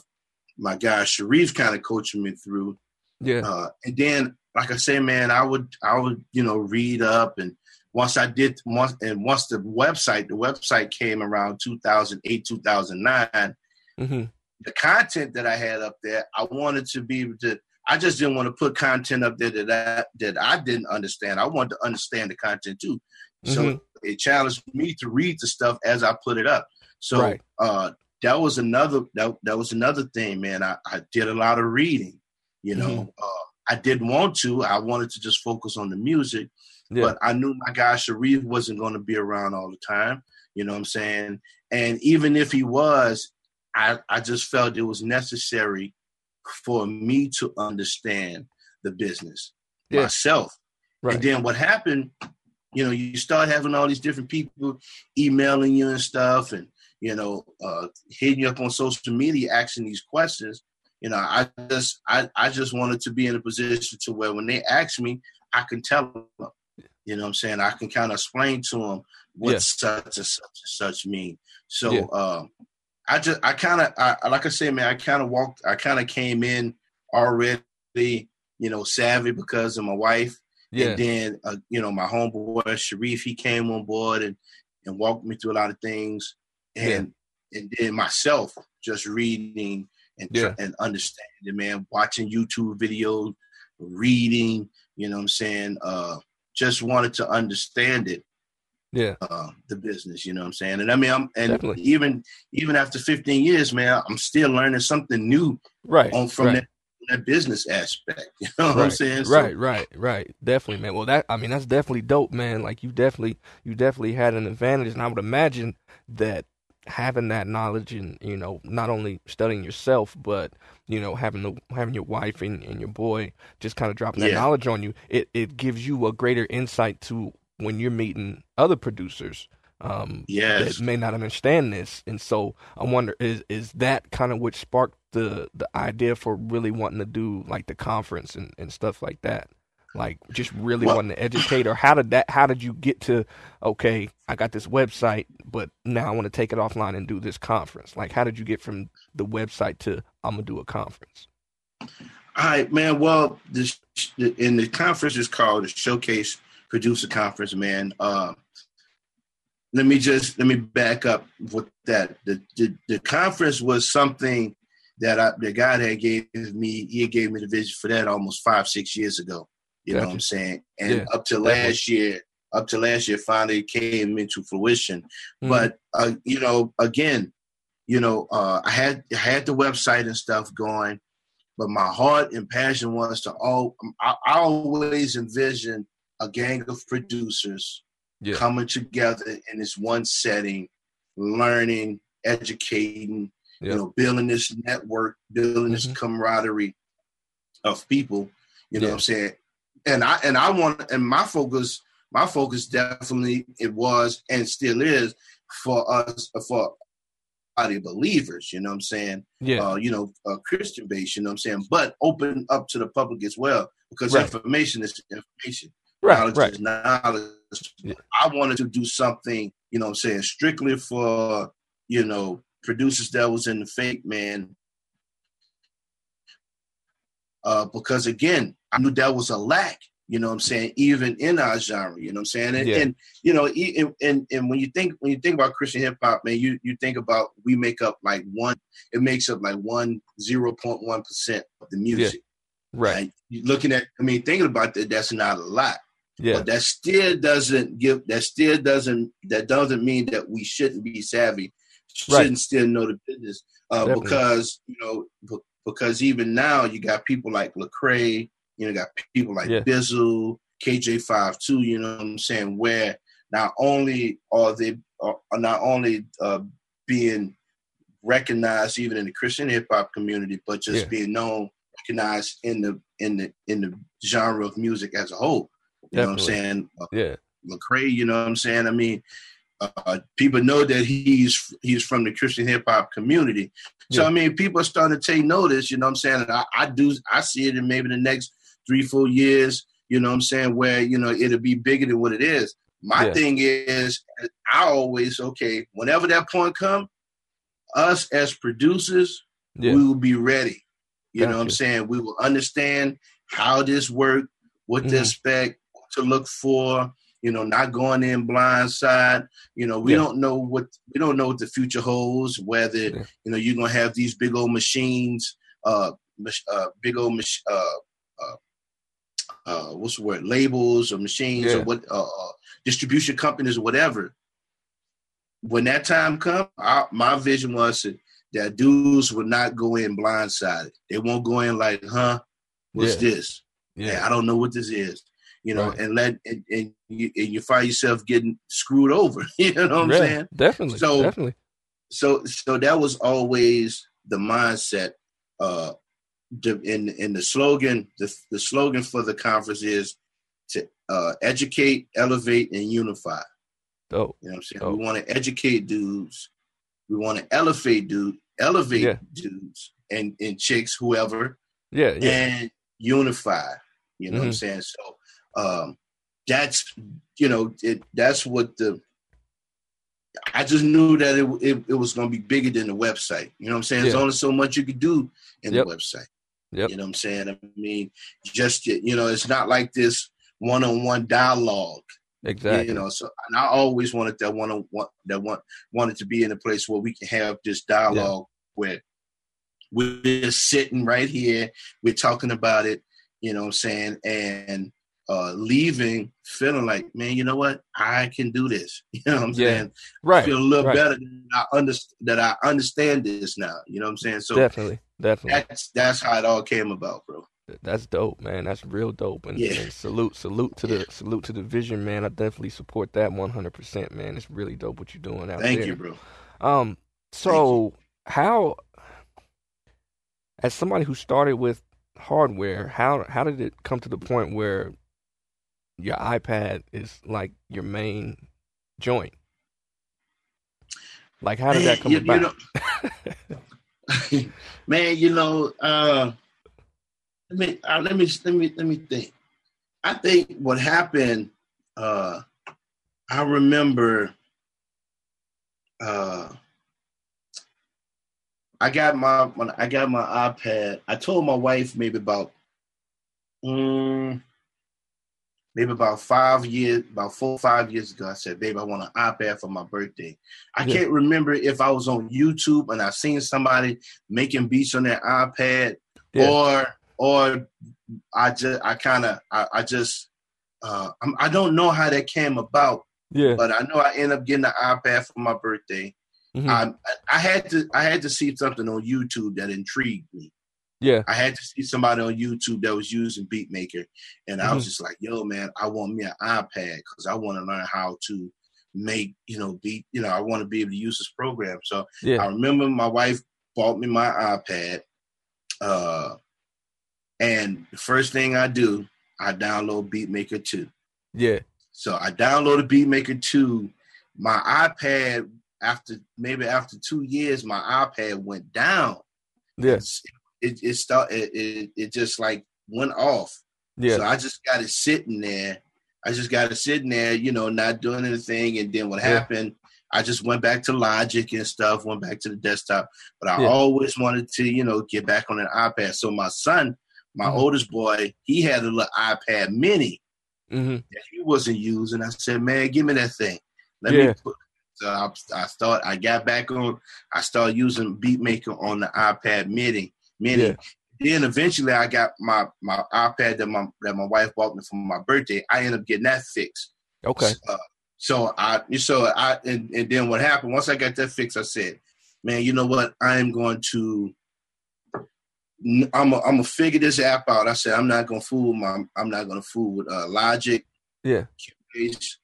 my guy Sharif kind of coaching me through. Yeah. Uh, and then like I say, man, I would I would, you know, read up and once I did once and once the website the website came around 2008 2009 mm-hmm. the content that I had up there I wanted to be able to I just didn't want to put content up there that I, that I didn't understand I wanted to understand the content too So mm-hmm. it challenged me to read the stuff as I put it up. So right. uh, that was another that, that was another thing, man. I, I did a lot of reading. You know, mm-hmm. uh, I didn't want to. I wanted to just focus on the music, yeah. but I knew my guy Sharif wasn't going to be around all the time. You know what I'm saying? And even if he was, I, I just felt it was necessary for me to understand the business yeah. myself. Right. And then what happened, you know, you start having all these different people emailing you and stuff and, you know, uh, hitting you up on social media asking these questions. You know, I just I, I just wanted to be in a position to where when they ask me, I can tell them. You know what I'm saying? I can kind of explain to them what such and such and such mean. So yeah. uh, I just I kind of I, like I said, man, I kind of walked. I kind of came in already, you know, savvy because of my wife. Yeah. And then uh, you know my homeboy Sharif, he came on board and and walked me through a lot of things, and yeah. and then myself just reading and yeah. and understanding, man, watching YouTube videos, reading, you know, what I'm saying, uh, just wanted to understand it yeah uh, the business you know what i'm saying and i mean i'm and Definitely. even even after 15 years man i'm still learning something new right on from right. that that business aspect you know what right. i'm saying so, right right right definitely man well that i mean that's definitely dope man like you definitely you definitely had an advantage and i would imagine that having that knowledge and you know not only studying yourself but you know having the having your wife and, and your boy just kind of dropping that yeah. knowledge on you it it gives you a greater insight to when you're meeting other producers um, yes. that may not understand this. And so I wonder is is that kind of what sparked the the idea for really wanting to do like the conference and, and stuff like that? Like just really well, wanting to educate or how did that how did you get to okay, I got this website, but now I want to take it offline and do this conference? Like how did you get from the website to I'm gonna do a conference? All right, man. Well, this in the conference is called the Showcase producer conference, man. Uh, let me just let me back up with that. The the, the conference was something that I, the guy that gave me, he gave me the vision for that almost five, six years ago. You gotcha. know what I'm saying? And yeah, up to last year, up to last year, finally came into fruition. Mm-hmm. But uh, you know, again, you know, uh, I had I had the website and stuff going, but my heart and passion was to all. I, I always envisioned a gang of producers yeah. coming together in this one setting, learning, educating, yeah. you know, building this network, building mm-hmm. this camaraderie of people. You know yeah. what I'm saying? And I and I want and my focus, my focus definitely it was and still is for us for body believers, you know what I'm saying? Yeah. Uh, you know, uh, Christian base, you know what I'm saying? But open up to the public as well because right. information is information. Right, knowledge right. is knowledge. Yeah. I wanted to do something, you know I'm saying, strictly for, you know, producers that was in the fake, man. Uh, because again, I knew that was a lack, you know what I'm saying, even in our genre, you know what I'm saying? And, yeah. and you know, and, and, and when you think when you think about Christian hip hop, man, you you think about we make up like one, it makes up like one zero point one percent of the music. Yeah. Right. right. Looking at I mean, thinking about that, that's not a lot. Yeah. But that still doesn't give that still doesn't that doesn't mean that we shouldn't be savvy, shouldn't right. still know the business. Uh, because you know because even now you got people like Lecrae, you know, got people like yeah. Bizzle, KJ-52, you know what I'm saying, where not only are they are not only uh, being recognized even in the Christian hip hop community, but just yeah. being known, recognized in the in the in the genre of music as a whole. You Definitely. know what I'm saying? Uh, yeah. Lecrae, you know what I'm saying? I mean, uh, people know that he's he's from the Christian hip hop community. So yeah. I mean, people are starting to take notice. You know what I'm saying? And I, I do. I see it in maybe the next three, four years. You know what I'm saying? Where you know it'll be bigger than what it is. My yeah. thing is, I always okay. Whenever that point come, us as producers, yeah. we will be ready. You gotcha. know what I'm saying? We will understand how this work, what mm-hmm. to expect, to look for you know not going in blindside you know we yeah. don't know what we don't know what the future holds whether yeah. you know you're gonna have these big old machines uh, uh big old mach- uh, uh, uh, what's the word, labels or machines Yeah. or what, uh, uh, distribution companies or whatever. When that time come, I, my vision was that, that dudes would not go in blindsided. They won't go in like, huh, what's Yeah. this? Hey, Yeah. I don't know what this is. You know, Right. and let and, and, you, and you find yourself getting screwed over. You know what I'm Yeah, saying? Definitely. So- definitely. so so that was always the mindset uh in in the slogan the, the slogan for the conference is to uh educate elevate and unify Dope. you know what i'm saying Oh. we want to educate dudes we want to elevate dude elevate Yeah. dudes and and chicks whoever Yeah. Yeah. and unify you know what i'm Mhm. saying so um that's you know it that's what the I just knew that it, it, it was going to be bigger than the website. You know what I'm saying? There's only so much you could do in Yep. the website. Yep. You know what I'm saying? I mean, just you know, it's not like this one-on-one dialogue. exactly. You know, so and I always wanted that one-on-one that one wanted to be in a place where we can have this dialogue where we're just sitting right here, we're talking about it. You know what I'm saying? And uh leaving feeling like, man, you know what? I can do this. You know what I'm Yeah. saying? right. feel a little right. better that I understand that I understand this now. You know what I'm saying? So definitely. Definitely. that's that's how it all came about, bro. That's dope, man. That's real dope. And, Yeah. and salute, salute to the salute to the vision, man. I definitely support that one hundred percent, man. It's really dope what you're doing out Thank there. Thank you, bro. Um, so how, as somebody who started with hardware, how how did it come to the point where your iPad is like your main joint? Like, how did that come you- you about? know- man, you know, uh, let me uh, let me let me let me think. I think what happened. Uh, I remember. Uh, I got my when I got my iPad. I told my wife maybe about, mm, maybe about five years, about four or five years ago. I said, "Babe, I want an iPad for my birthday." I Yeah. can't remember if I was on YouTube and I seen somebody making beats on their iPad, Yeah. or or I just I kind of I, I just uh, I'm, I don't know how that came about, yeah, but I know I end up getting an iPad for my birthday. Mhm. I I had to I had to see something on YouTube that intrigued me. Yeah, I had to see somebody on YouTube that was using BeatMaker, and I Mm-hmm. was just like, "Yo, man, I want me an iPad because I want to learn how to make you know beat. You know, I want to be able to use this program." So yeah. I remember my wife bought me my iPad, uh, and the first thing I do, I download BeatMaker two. yeah, So I downloaded BeatMaker 2. My iPad, after maybe after two years, my iPad went down. yeah, It's- It it start it, it, it just like went off. yeah, So I just got it sitting there. I just got it sitting there, you know, not doing anything. And then what Yeah. happened? I just went back to Logic and stuff, went back to the desktop. But I Yeah. always wanted to, you know, get back on an iPad. So my son, my Mhm. oldest boy, he had a little iPad mini hmm that he wasn't using. I said, man, give me that thing. Let Yeah. me put. So I, I start. I got back on. I started using BeatMaker on the iPad Mini. Mini. Yeah. Then eventually, I got my my iPad that my that my wife bought me for my birthday. I ended up getting that fixed. okay, Uh, so I so I and, and then what happened once I got that fixed, I said, man, you know what? I am going to. I'm a, I'm gonna figure this app out. I said I'm not gonna fool my I'm not gonna fool with uh, Logic yeah,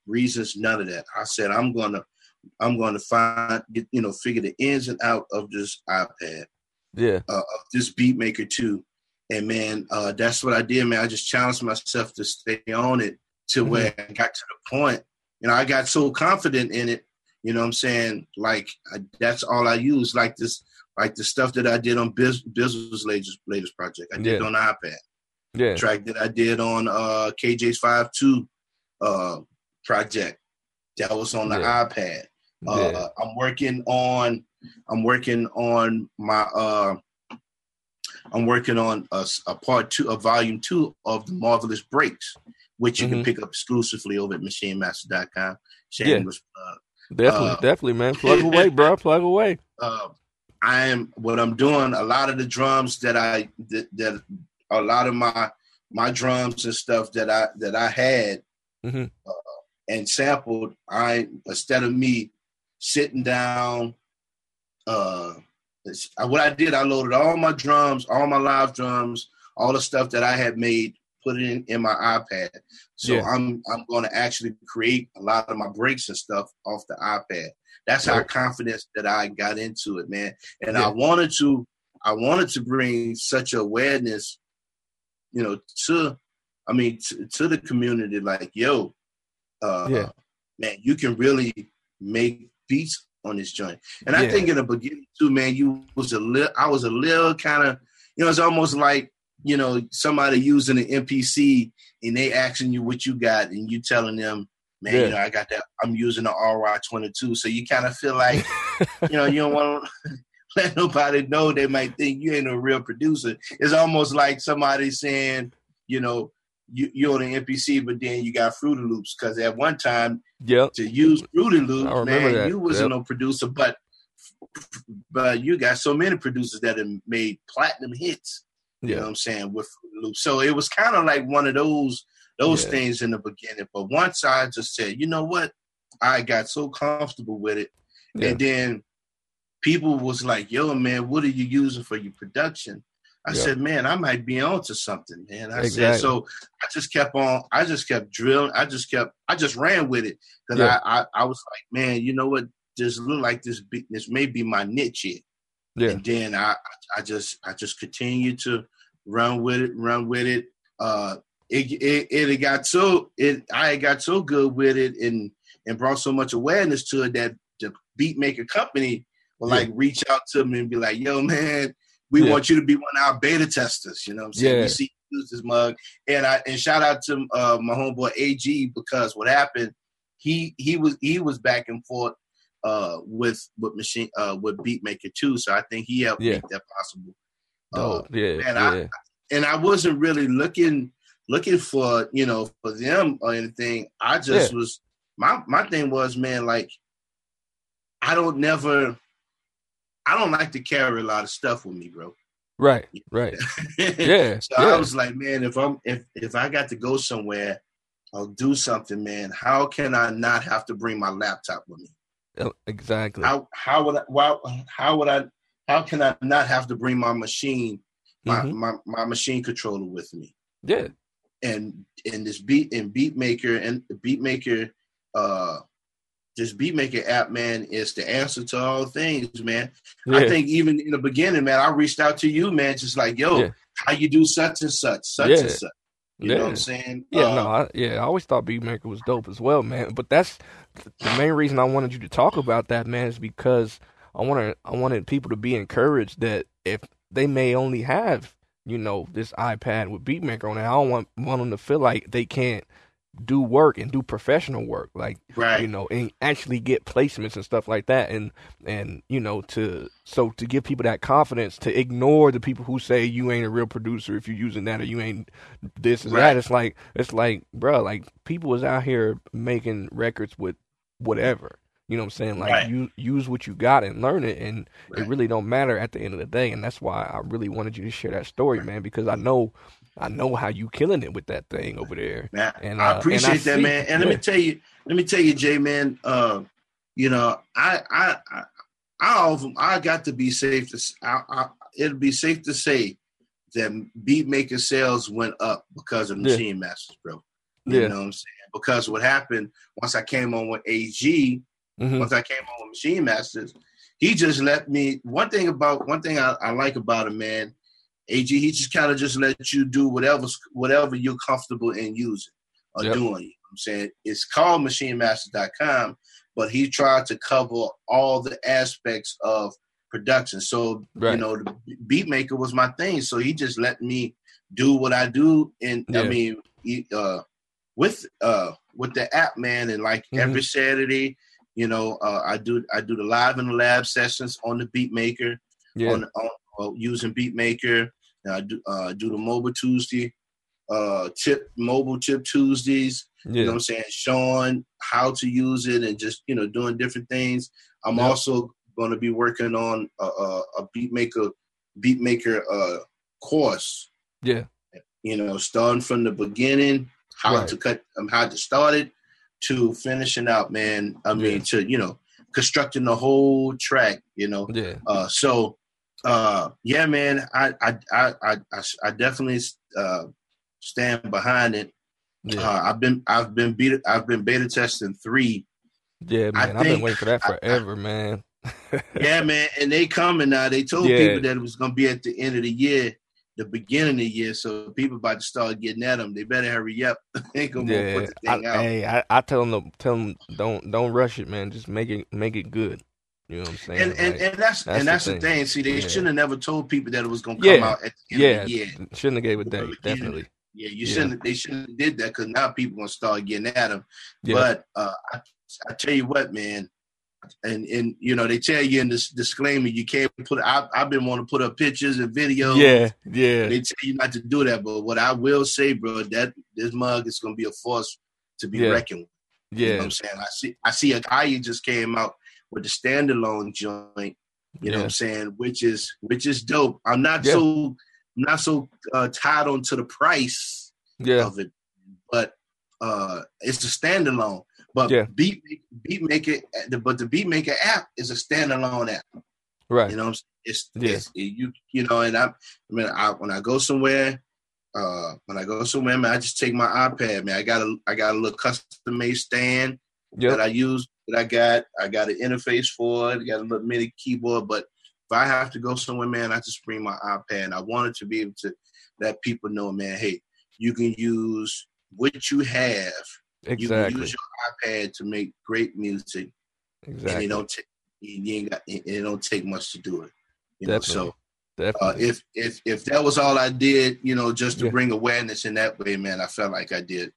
reasons, none of that. I said I'm gonna I'm gonna find get, you know figure the ins and out of this iPad, yeah, uh, of this Beatmaker too. And man, uh, that's what I did, man. I just challenged myself to stay on it to Mhm. where I got to the point. You know, I got so confident in it. You know what I'm saying? Like I, that's all I use. Like this, like the stuff that I did on Biz, Bizzle's latest latest project. I did Yeah. on iPad yeah, track that I did on uh KJ's five two uh project. That was on the Yeah. iPad. yeah, Uh I'm working on I'm working on my uh I'm working on a, a part two, a volume two of the Marvelous Breaks, which you Mhm. can pick up exclusively over at MachineMaster.com. Yeah. Shameless plug. definitely, uh, definitely, man. Plug away, bro. Plug away. uh, I am what I'm doing. A lot of the drums that I that, that a lot of my my drums and stuff that I that I had Mhm. uh, and sampled. I instead of me sitting down, uh, what I did, I loaded all my drums, all my live drums, all the stuff that I had made, put it in, in my iPad. So Yeah. I'm I'm going to actually create a lot of my breaks and stuff off the iPad. That's how Dope. confident that I got into it, man. And Yeah. I wanted to I wanted to bring such awareness, you know, to I mean to, to the community like, yo, uh Yeah. man, you can really make beats on this joint. And I think in the beginning too, man, you was a little I was a little kind of you know, it's almost like, you know, somebody using an MPC and they asking you what you got and you telling them, man, Yeah. you know, I got that I'm using the RY twenty two. So you kind of feel like, you know, you don't want to let nobody know they might think you ain't a real producer. It's almost like somebody saying, you know, you, you're on an MPC, but then you got Fruity Loops. Because at one time, Yep. to use Fruity Loops, man, that. you wasn't Yep. no producer, but but you got so many producers that have made platinum hits. You know Yeah. what I'm saying with Fruity Loops. So it was kind of like one of those those Yeah. things in the beginning. But once I just said, you know what, I got so comfortable with it, Yeah. and then people was like, "Yo, man, what are you using for your production?" I Yeah. said, "Man, I might be onto something, man." I said, so I just kept on. I just kept drilling. I just kept. I just ran with it because Yeah. I, I I was like, man, you know what? This look like this. Be, this may be my niche here. Yeah. And then I I just I just continued to run with it, run with it. Uh, it it, it got so it I got so good with it and and brought so much awareness to it that the beat maker company will Yeah. like reach out to me and be like, yo man, we Yeah. want you to be one of our beta testers. You know what I'm saying? Yeah. We see you use this mug. And I and shout out to uh, my homeboy AG because what happened, he he was he was back and forth uh with with machine uh with Beatmaker too. So I think he helped Yeah. make that possible. Uh, Dope. yeah. man, I- and I wasn't really looking looking for you know for them or anything. I just was my my thing was man like I don't never I don't like to carry a lot of stuff with me, bro. Right. Right. Yeah. so yeah. I was like, man, if I'm if if I got to go somewhere or do something, man, how can I not have to bring my laptop with me? Exactly. How how would I why, how would I how can I not have to bring my machine my Mhm. my, my machine controller with me? Yeah. and and this beat and beat maker and beat maker uh this beat maker app man is the answer to all things man Yeah. i think even in the beginning man i reached out to you man just like yo Yeah. how you do such and such such Yeah. and such you know what i'm saying Yeah, Uh, no, I, yeah, I always thought Beatmaker was dope as well, man. But that's the main reason I wanted you to talk about that, man, is because I wanted I wanted people to be encouraged that if they may only have you know this iPad with Beatmaker on it, I don't want want them to feel like they can't do work and do professional work, like right you know, and actually get placements and stuff like that, and and you know to so to give people that confidence to ignore the people who say you ain't a real producer if you're using that or you ain't this or Right. that. It's like it's like, bro, like people is out here making records with whatever. You know what I'm saying? Like Right. you use what you got and learn it, and it really don't matter at the end of the day. And that's why I really wanted you to share that story, man, because I know I know how you killing it with that thing over there. Man, And, I uh, appreciate and I that, see- man. And let me tell you, let me tell you, Jay, man. Uh, you know, I, I, I, I, I got to be safe to. I, I, it'll be safe to say that beat Beatmaker sales went up because of Yeah. Machine Masters, bro. You Yeah. know what I'm saying? Because what happened once I came on with AG, hmm once I came on with Machine Masters, he just let me. One thing about one thing I, I like about him, man. AG, he just kind of just let you do whatever whatever you're comfortable in using or Yep. doing. You know I'm saying it's called MachineMasters.com, but he tried to cover all the aspects of production. So you know, the beat maker was my thing. So he just let me do what I do, and I mean, uh, with uh with the app, man, and like Mhm. every Saturday, you know, uh, I do I do the live in the lab sessions on the beat maker Yeah. on, on uh, using Beatmaker. I do uh, do the mobile Tuesday, uh, tip mobile tip Tuesdays. You know what I'm saying? Showing how to use it and just you know doing different things. I'm Yep. also going to be working on a, a, a Beatmaker Beatmaker uh, course. Yeah. you know, starting from the beginning, how Right. to cut, um, how to start it, to finishing out, man. I mean, Yeah. to you know, constructing the whole track, you know. Yeah. Uh, so, uh, yeah, man, I, I, I, I, I, I definitely uh, stand behind it. Yeah. Uh, I've been, I've been beta, I've been beta testing three. Yeah, I man. I've been waiting for that I- I- forever, man. Yeah, man, and they coming now. They told Yeah. people that it was gonna be at the end of the year, the beginning of the year. So people about to start getting at them. They better hurry up. they gonna Yeah. put the I, thing out. hey, I, I tell them, to, tell them, don't don't rush it, man. Just make it make it good. You know what I'm saying? and and, Like, and that's, that's and the that's the thing. thing. See, they Yeah. shouldn't have never told people that it was gonna come Yeah. out at the end yeah, of the year. shouldn't have gave a date. Definitely. Yeah, you shouldn't. They shouldn't have did that because now people gonna start getting at them. Yeah. But uh, I, I tell you what, man, and and you know they tell you in this disclaimer you can't put. I, I've been wanting to put up pictures and videos. yeah, yeah, They tell you not to do that, but what I will say, bro, that this mug is gonna be a force to be Yeah. reckoned with. You know yeah, what I'm saying? I see I see a guy just came out with the standalone joint, you know what I'm saying, which is which is dope. I'm not Yeah. so I'm not so uh, tied on to the price yeah, of it, but uh it's a standalone. But Yeah. Beat maker, but the beat maker app is a standalone app. right. You know, what I'm saying? it's, Yeah. it's you you know, and I, I mean, I when I go somewhere, uh, when I go somewhere, man, I just take my iPad, man. I got a I got a little custom made stand Yep. that I use that I got. I got an interface for it. I got a little mini keyboard, but if I have to go somewhere, man, I just bring my iPad. I wanted to be able to let people know, man, hey, you can use what you have. You can Exactly. use your iPad to make great music, and Exactly. it don't take you ain't got it don't take much to do it. You know, Definitely. so uh, if if if that was all I did, you know, just to Yeah. bring awareness in that way, man, I felt like I did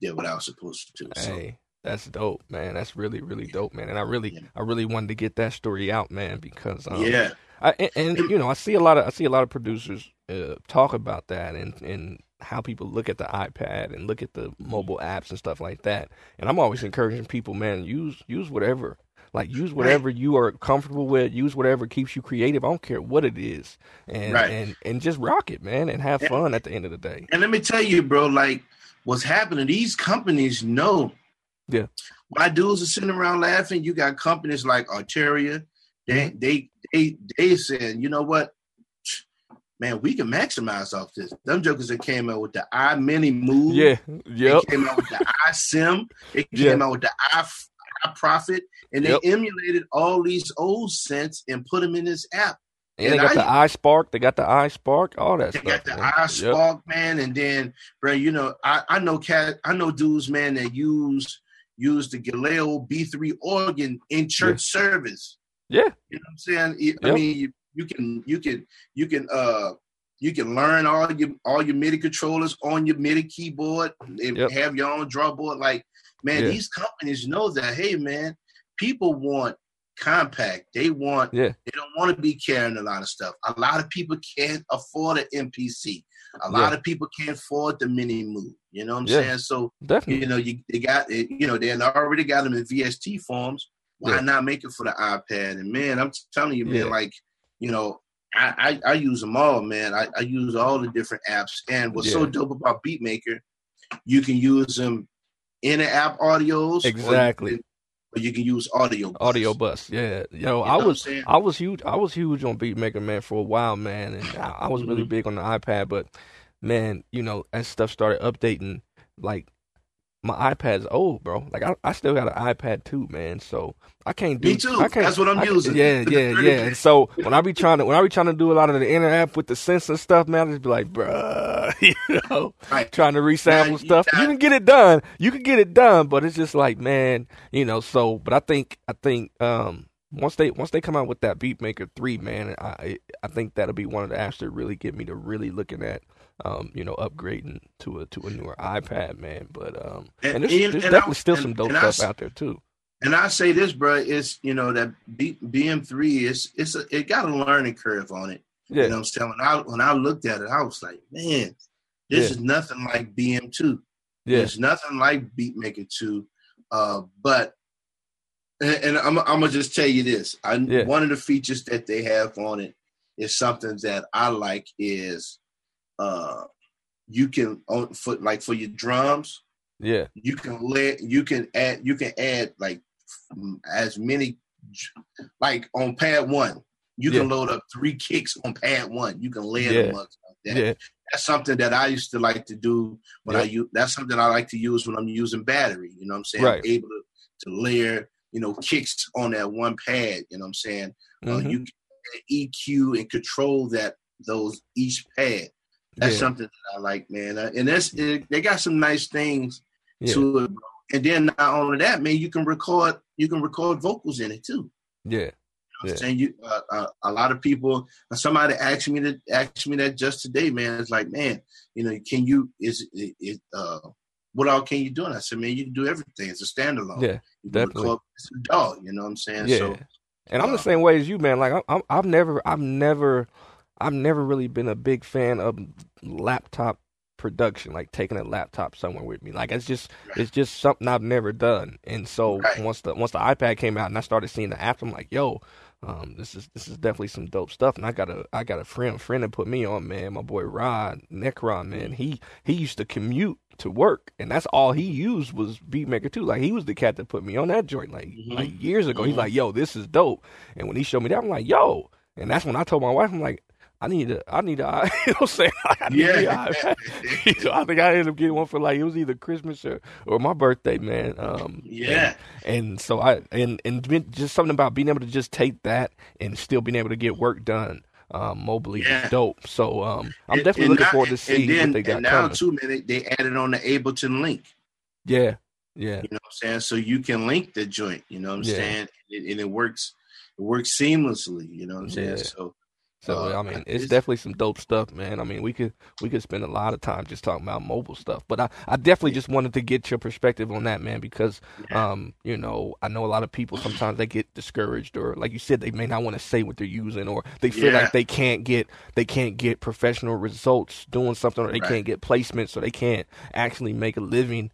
did what I was supposed to do. So Hey, that's dope, man. That's really, really dope, man. And I really, Yeah. I really wanted to get that story out, man, because um, yeah, I, and, and you know, I see a lot of I see a lot of producers uh, talk about that and and how people look at the iPad and look at the mobile apps and stuff like that. And I'm always encouraging people, man, use use whatever. Like use whatever you are comfortable with. Use whatever keeps you creative. I don't care what it is, and Right. and and just rock it, man, and have Yeah. fun at the end of the day. and let me tell you, bro, like what's happening? These companies know. Yeah. My dudes are sitting around laughing. You got companies like Arturia. They Mm-hmm. they they they saying, you know what? Man, we can maximize off this. Them jokers that came out with the i Minimoog. Yeah. They came out with the iSEM. They Yeah. came out with the i Profit, and they Yep. emulated all these old synths and put them in this app. And they got I- the iSpark. They got the iSpark. All that They stuff. got the man. eye Yep. spark, man, and then, bro, you know, I, I know cat, I know dudes, man, that use use the Galileo B3 organ in church service. Yeah. You know what I'm saying? I Yep. mean, you, you can you can you can uh you can learn all your all your MIDI controllers on your MIDI keyboard and Yep. have your own draw board. Like, man, Yeah. these companies know that. Hey, man, people want compact. They want. Yeah. They don't want to be carrying a lot of stuff. A lot of people can't afford an MPC. A lot of people can't afford the Minimoog. You know what I'm Yeah. saying? So Definitely. you know, you they got it. You know, they already got them in VST forms. Why Yeah. not make it for the iPad? And man, I'm telling you, man, Yeah. like you know, I, I I use them all, man. I, I use all the different apps. And what's so dope about BeatMaker, you can use them in the app audios, Exactly. Or you can use audio. bus. Audio bus. Yeah. Yo, You know I was? I was huge. I was huge on Beatmaker, man, for a while, man, and I, I was really Mhm. big on the iPad. But man, you know, as stuff started updating, like my iPad's old, bro. Like I, I still got an iPad too, man. So I can't do. Me too. I can't, That's what I'm I- using. Yeah, yeah, yeah. And so when I be trying to when I be trying to do a lot of the inner app with the sensor stuff, man, I just be like, bruh, you know, Right. trying to resample you stuff. You got- can get it done. You can get it done, but it's just like, man, you know. So, but I think I think um once they once they come out with that Beatmaker three, man, I I think that'll be one of the apps that really get me to really looking at um you know upgrading to a to a newer iPad, man. But um and, And- there's, and- there's and I- definitely still and- some dope and I stuff out there too. And I say this, bro, it's you know that B, BM3 is it's a, it got a learning curve on it. Yeah, You know what I'm saying? When I when I looked at it, I was like, man, this Yeah. is nothing like BM2. yeah, It's nothing like Beatmaker 2. Uh, but and, and I'm I'm gonna just tell you this. I Yeah. one of the features that they have on it is something that I like is uh you can on for like for your drums. Yeah. You can let you can add you can add like as many like on pad one. You can load up three kicks on pad one. You can layer Yeah. them up like that. Yeah. That's something that I used to like to do when I use. That's something I like to use when I'm using battery. You know what I'm saying? Right. I'm able to, to layer, you know, kicks on that one pad. You know what I'm saying? Uh, Mhm. you can EQ and control that those each pad. That's yeah. something that I like, man. Uh, and that's it, they got some nice things Yeah. to it. bro. And then not only that, man, you can record you can record vocals in it too. Yeah. You know Yeah. Saying you uh, uh, a lot of people. Somebody asked me to asked me that just today, man. It's like, man, you know, can you is it, it uh what all can you do? And I said, man, you can do everything. It's a standalone. Yeah. you definitely. record it's a dog. You know what I'm saying? Yeah. So And I'm the uh, same way as you, man. Like I'm, I'm, I've never, I've never, I've never really been a big fan of laptop production, like taking a laptop somewhere with me. Like it's just, it's just something I've never done. And so Right. once the once the iPad came out and I started seeing the apps, I'm like, yo, um, this is this is definitely some dope stuff. And I got a I got a friend friend that put me on, man. My boy Rod Necron, man. He he used to commute to work, and that's all he used was Beatmaker too. Like he was the cat that put me on that joint, like Mhm. like years ago. He's Mhm. like, yo, this is dope. And when he showed me that, I'm like, yo. And that's when I told my wife, I'm like, I need a, I need a, you know what I'm saying? I need yeah, iPad. so I think I ended up getting one for like it was either Christmas or, or my birthday, man. Um, yeah. and, and so I and and just something about being able to just take that and still being able to get work done um, Yeah. is dope. So um, I'm And- definitely and looking now- forward to see and then, what they got and now coming. too, man, they, they added on the Ableton link. Yeah, yeah, You know what I'm saying? So you can link the joint. You know what I'm Yeah. saying? And, and it works. It works seamlessly. You know what I'm saying? So So Uh, I mean, it's it's- definitely some dope stuff, man. I mean, we could we could spend a lot of time just talking about mobile stuff, but I, I definitely just wanted to get your perspective on that, man, because um, you know, I know a lot of people sometimes they get discouraged, or like you said, they may not want to say what they're using, or they feel Yeah. like they can't get they can't get professional results doing something, or they Right. can't get placements, or they can't actually make a living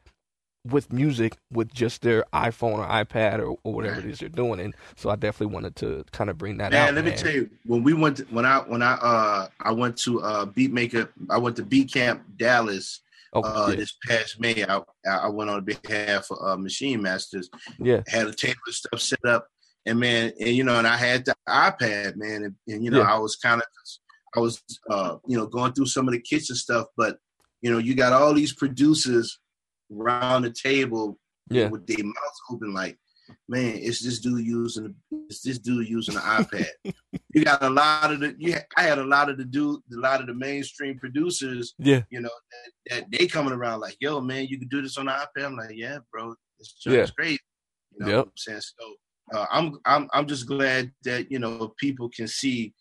with music with just their iPhone or iPad or, or whatever it is they're doing, and so I definitely wanted to kind of bring that man, out. let me tell you, when we went, to, when I when I uh I went to uh Beatmaker, I went to Beat Camp Dallas Oh, uh yeah, this past May. I I went on behalf of uh, Machine Masters. yeah, had a table and stuff set up, and man, and you know, and I had the iPad, man, and, and you know, Yeah. I was kind of, I was, uh, you know, going through some of the kitchen stuff, but you know, you got all these producers around the table yeah, with their mouths open, like, man, it's this dude using, it's this dude using the iPad. you got a lot of the, you, I had a lot of the dude, a lot of the mainstream producers, yeah, you know, that, that they coming around like, yo, man, you can do this on the iPad. I'm like, yeah, bro, this Yeah. joint's great. You know Yep. what I'm saying? So uh, I'm I'm I'm just glad that you know people can see,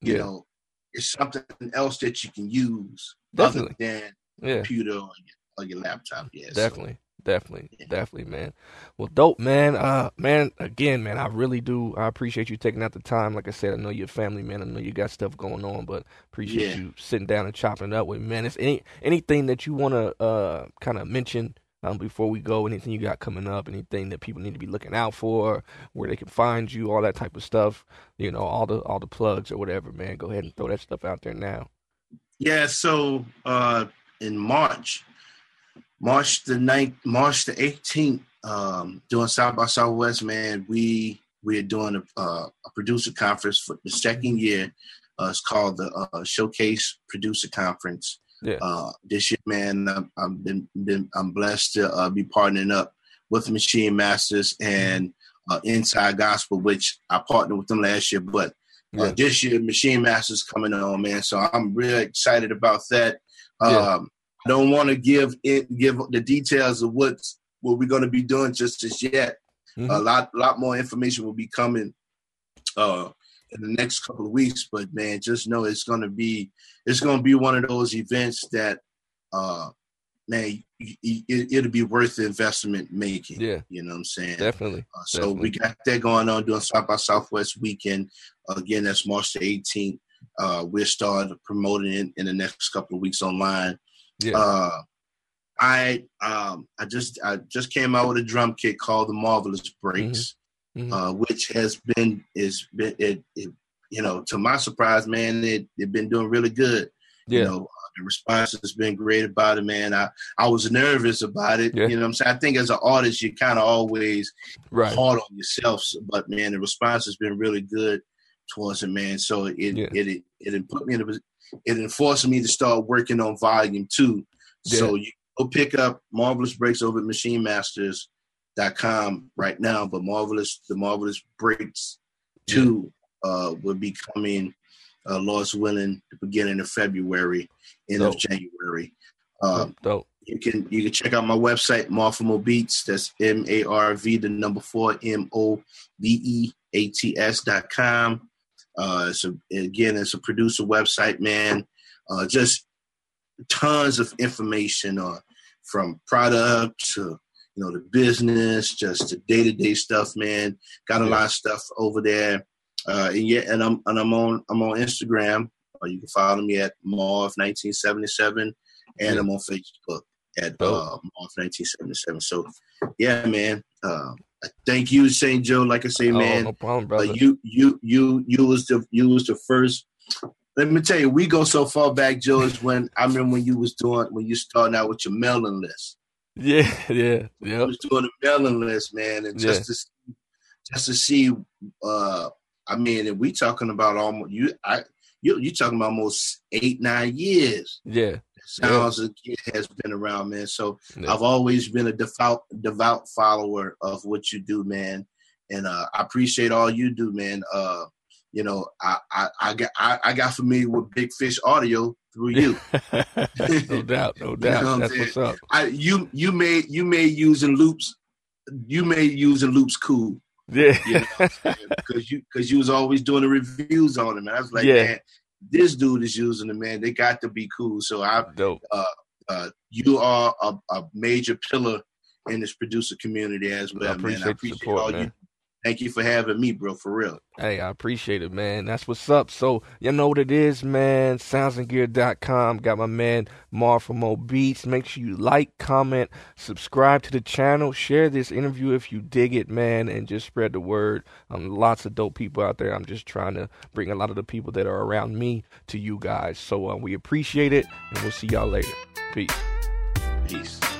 you Yeah. know, it's something else that you can use Definitely. other than yeah. computer your, or your laptop. Yeah, so, Definitely. Definitely. Yeah. Definitely, man. Well, dope, man. Uh man, again, man, I really do I appreciate you taking out the time. Like I said, I know you're a family man. I know you got stuff going on, but appreciate Yeah. you sitting down and chopping it up with me, man. Is any anything that you wanna uh kind of mention um, before we go, anything you got coming up, anything that people need to be looking out for, where they can find you, all that type of stuff, you know, all the all the plugs or whatever, man. Go ahead and throw that stuff out there now. Yeah, so uh, in March, March the 9th, March the 18th, um, doing South by Southwest, man, we we're doing a, uh, a producer conference for the second year. Uh, it's called the uh, Showcase Producer Conference. Yeah. Uh, this year, man, I'm, I'm been, been I'm blessed to uh, be partnering up with Machine Masters and uh, Inside Gospel, which I partnered with them last year, but uh, Yeah. this year Machine Masters coming on, man. So I'm really excited about that. Yeah. Um, don't want to give it, give the details of what's what we're going to be doing just as yet. Mhm. A lot, lot more information will be coming uh, in the next couple of weeks. But man, just know it's going to be it's going to be one of those events that, uh, man, y- y- it, it'll be worth the investment making. Yeah. you know what I'm saying. Definitely. Uh, so Definitely. we got that going on doing South by Southwest weekend. Again, that's March the 18th. Uh, we're starting promoting it in the next couple of weeks online. Yeah. Uh, I um, I just I just came out with a drum kit called the Marvelous Breaks, Mhm. uh, which has been is been it, it you know to my surprise, man, it it been doing really good. Yeah. You know, uh, the response has been great about it, man. I, I was nervous about it. Yeah. You know I'm saying? I think as an artist, you kind of always right. hard on yourself. But, man, the response has been really good towards it, man. So it yeah. it, it, it put me in a it enforced me to start working on volume two. Yeah. So you go pick up Marvelous Breaks over at machinemasters.com right now, but Marvelous the Marvelous Breaks two uh will be coming uh Lost willing the beginning of February, end Dope. of January. Um, Dope. You can you can check out my website, Marvmo Beats. That's M A R V the number four M O B E A T S dot com. Uh, it's a, again, it's a producer website, man. Uh, just tons of information uh, from product to you know the business, just the day to day stuff, man. Got a lot of stuff over there. Uh, and yeah, and I'm and I'm on I'm on Instagram. Uh, you can follow me at Marv1977, and yeah. I'm on Facebook at uh, Marv1977. So yeah, man. Uh, Thank you, St. Joe. Like I say, oh, man, no problem, brother. Uh, you, you, you, you was the you was the first. Let me tell you, we go so far back, Joe. Is when I remember when you was doing when you starting out with your mailing list. Yeah, yeah, yeah. I was doing a mailing list, man, and just yeah. to see, just to see. uh I mean, if we talking about almost you. I you you talking about almost eight nine years. Yeah, sounds yeah. has been around, man. So yeah. I've always been a devout devout follower of what you do, man. And uh, I appreciate all you do, man. Uh, you know, I, I, I got I, I, got familiar with Big Fish Audio through you. no doubt, no doubt. you know That's what's up. I, you you made you made using loops you made using loops cool. Yeah, because you because you, you was always doing the reviews on him, And I was like, yeah. man, this dude is using the man. They got to be cool. So I, uh, uh, you are a, a, major pillar in this producer community as well, I man. I appreciate support, all man. you Thank you for having me, bro, for real. Hey, I appreciate it, man. That's what's up. So, you know what it is, man. Soundsandgear.com. Got my man Marv4MoBeats. Make sure you like, comment, subscribe to the channel, share this interview if you dig it, man, and just spread the word. Um, lots of dope people out there. I'm just trying to bring a lot of the people that are around me to you guys. So, uh, we appreciate it, and we'll see y'all later. Peace. Peace.